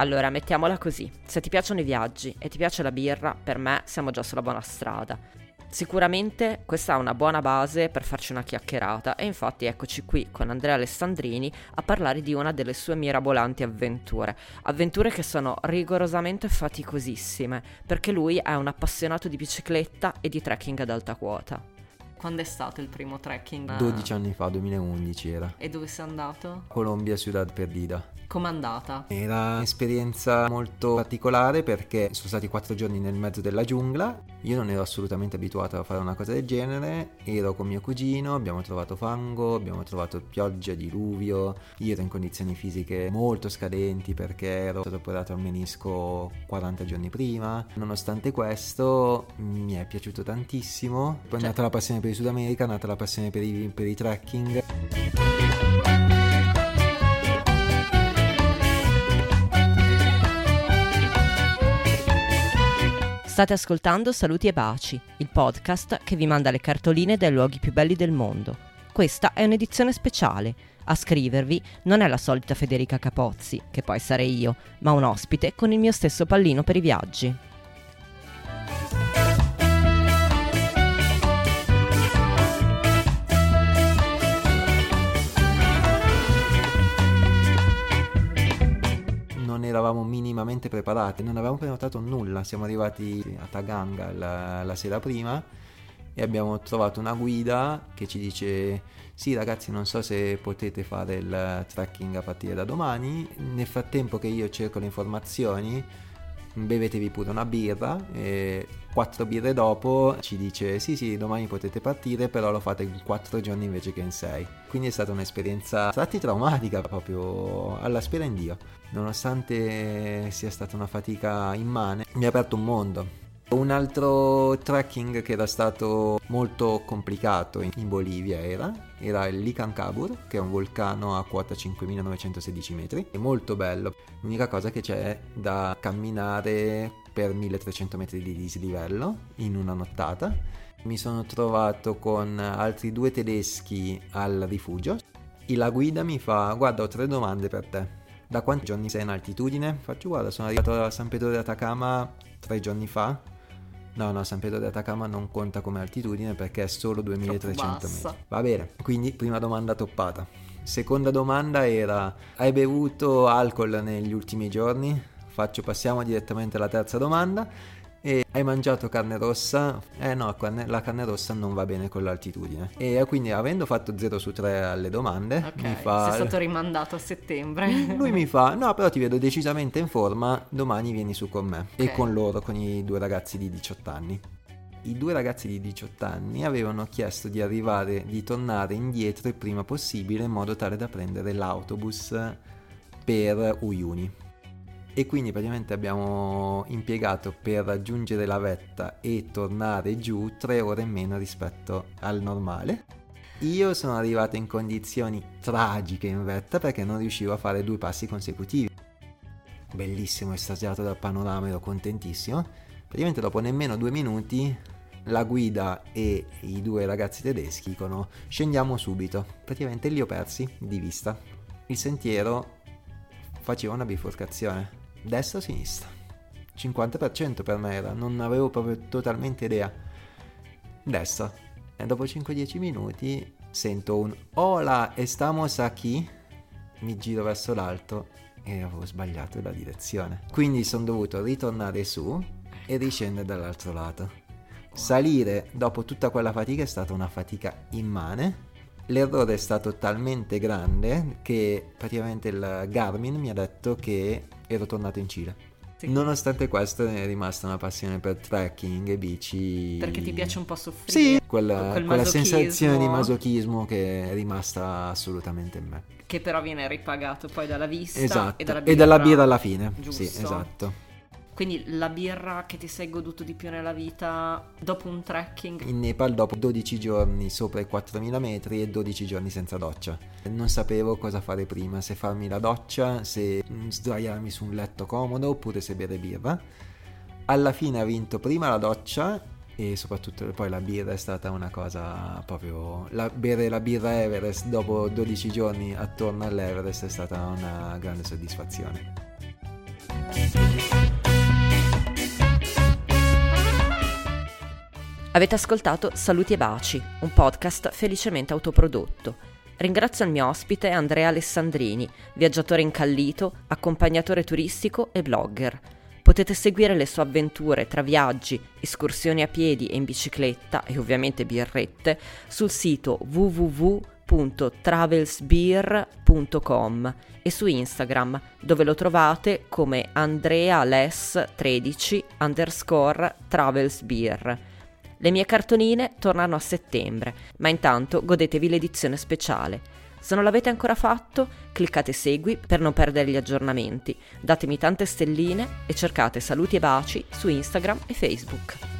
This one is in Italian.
Allora, mettiamola così. Se ti piacciono i viaggi e ti piace la birra, per me siamo già sulla buona strada. Sicuramente questa è una buona base per farci una chiacchierata e infatti eccoci qui con Andrea Alessandrini a parlare di una delle sue mirabolanti avventure. Avventure che sono rigorosamente faticosissime perché lui è un appassionato di bicicletta e di trekking ad alta quota. Quando è stato il primo trekking? 12 anni fa, 2011 era. E dove sei andato? Colombia, Ciudad Perdida. Com'è andata? Era un'esperienza molto particolare perché sono stati quattro giorni nel mezzo della giungla. Io non ero assolutamente abituato a fare una cosa del genere. Ero con mio cugino, abbiamo trovato fango, abbiamo trovato pioggia, diluvio. Io ero in condizioni fisiche molto scadenti perché ero stato operato al menisco 40 giorni prima. Nonostante questo mi è piaciuto tantissimo. Poi è cioè nata la passione per il Sud America, è nata la passione per i, per i trekking. State ascoltando Saluti e Baci, il podcast che vi manda le cartoline dai luoghi più belli del mondo. Questa è un'edizione speciale. A scrivervi non è la solita Federica Capozzi, che poi sarei io, ma un ospite con il mio stesso pallino per i viaggi. Minimamente preparati, non avevamo prenotato nulla, siamo arrivati a Taganga la, la sera prima e abbiamo trovato una guida che ci dice sì ragazzi non so se potete fare il trekking a partire da domani, nel frattempo che io cerco le informazioni bevetevi pure una birra e quattro birre dopo ci dice sì sì domani potete partire però lo fate in quattro giorni invece che in sei. Quindi è stata un'esperienza tratti traumatica proprio alla spera in Dio. Nonostante sia stata una fatica immane mi ha aperto un mondo un altro trekking che era stato molto complicato in Bolivia era, era il Licancabur, che è un vulcano a quota 5916 metri. È molto bello. L'unica cosa che c'è da camminare per 1300 metri di dislivello in una nottata. Mi sono trovato con altri due tedeschi al rifugio. E la guida mi fa: Guarda, ho tre domande per te. Da quanti giorni sei in altitudine? Faccio, guarda, sono arrivato a San Pedro di Atacama tre giorni fa No, no, San Pedro di Atacama non conta come altitudine perché è solo 2300 metri. Va bene, quindi prima domanda toppata. Seconda domanda era: hai bevuto alcol negli ultimi giorni? Faccio, passiamo direttamente alla terza domanda. E hai mangiato carne rossa? Eh no, la carne rossa non va bene con l'altitudine. E quindi avendo fatto 0 su 3 alle domande, okay, mi fa... Sei stato rimandato a settembre. Lui mi fa, no però ti vedo decisamente in forma, domani vieni su con me. Okay. E con loro, con i due ragazzi di 18 anni. I due ragazzi di 18 anni avevano chiesto di arrivare, di tornare indietro il prima possibile in modo tale da prendere l'autobus per Uyuni e quindi praticamente abbiamo impiegato per raggiungere la vetta e tornare giù tre ore in meno rispetto al normale. Io sono arrivato in condizioni tragiche in vetta perché non riuscivo a fare due passi consecutivi. Bellissimo, estasiato dal panorama, ero contentissimo. Praticamente dopo nemmeno due minuti la guida e i due ragazzi tedeschi dicono scendiamo subito. Praticamente li ho persi di vista. Il sentiero faceva una bifurcazione destra o sinistra. 50% per me era, non avevo proprio totalmente idea. Destra. E dopo 5-10 minuti sento un Hola, estamos aquí. Mi giro verso l'alto e avevo sbagliato la direzione. Quindi sono dovuto ritornare su e riscendere dall'altro lato. Salire dopo tutta quella fatica è stata una fatica immane. L'errore è stato talmente grande che praticamente il Garmin mi ha detto che ero tornato in Cile. Sì. Nonostante questo è rimasta una passione per trekking e bici. Perché ti piace un po' soffrire. Sì, quella, quel quella sensazione di masochismo che è rimasta assolutamente in me. Che però viene ripagato poi dalla vista esatto. e dalla birra. E dalla birra alla fine. Giusto. Sì, esatto. Quindi la birra che ti sei goduto di più nella vita dopo un trekking? In Nepal dopo 12 giorni sopra i 4000 metri e 12 giorni senza doccia. Non sapevo cosa fare prima, se farmi la doccia, se sdraiarmi su un letto comodo oppure se bere birra. Alla fine ha vinto prima la doccia e soprattutto poi la birra è stata una cosa proprio... La, bere la birra Everest dopo 12 giorni attorno all'Everest è stata una grande soddisfazione. Avete ascoltato Saluti e Baci, un podcast felicemente autoprodotto. Ringrazio il mio ospite Andrea Alessandrini, viaggiatore incallito, accompagnatore turistico e blogger. Potete seguire le sue avventure tra viaggi, escursioni a piedi e in bicicletta e ovviamente birrette sul sito www.travelsbeer.com e su Instagram dove lo trovate come andreales13 underscore travelsbeer. Le mie cartoline tornano a settembre, ma intanto godetevi l'edizione speciale. Se non l'avete ancora fatto, cliccate segui per non perdere gli aggiornamenti, datemi tante stelline e cercate saluti e baci su Instagram e Facebook.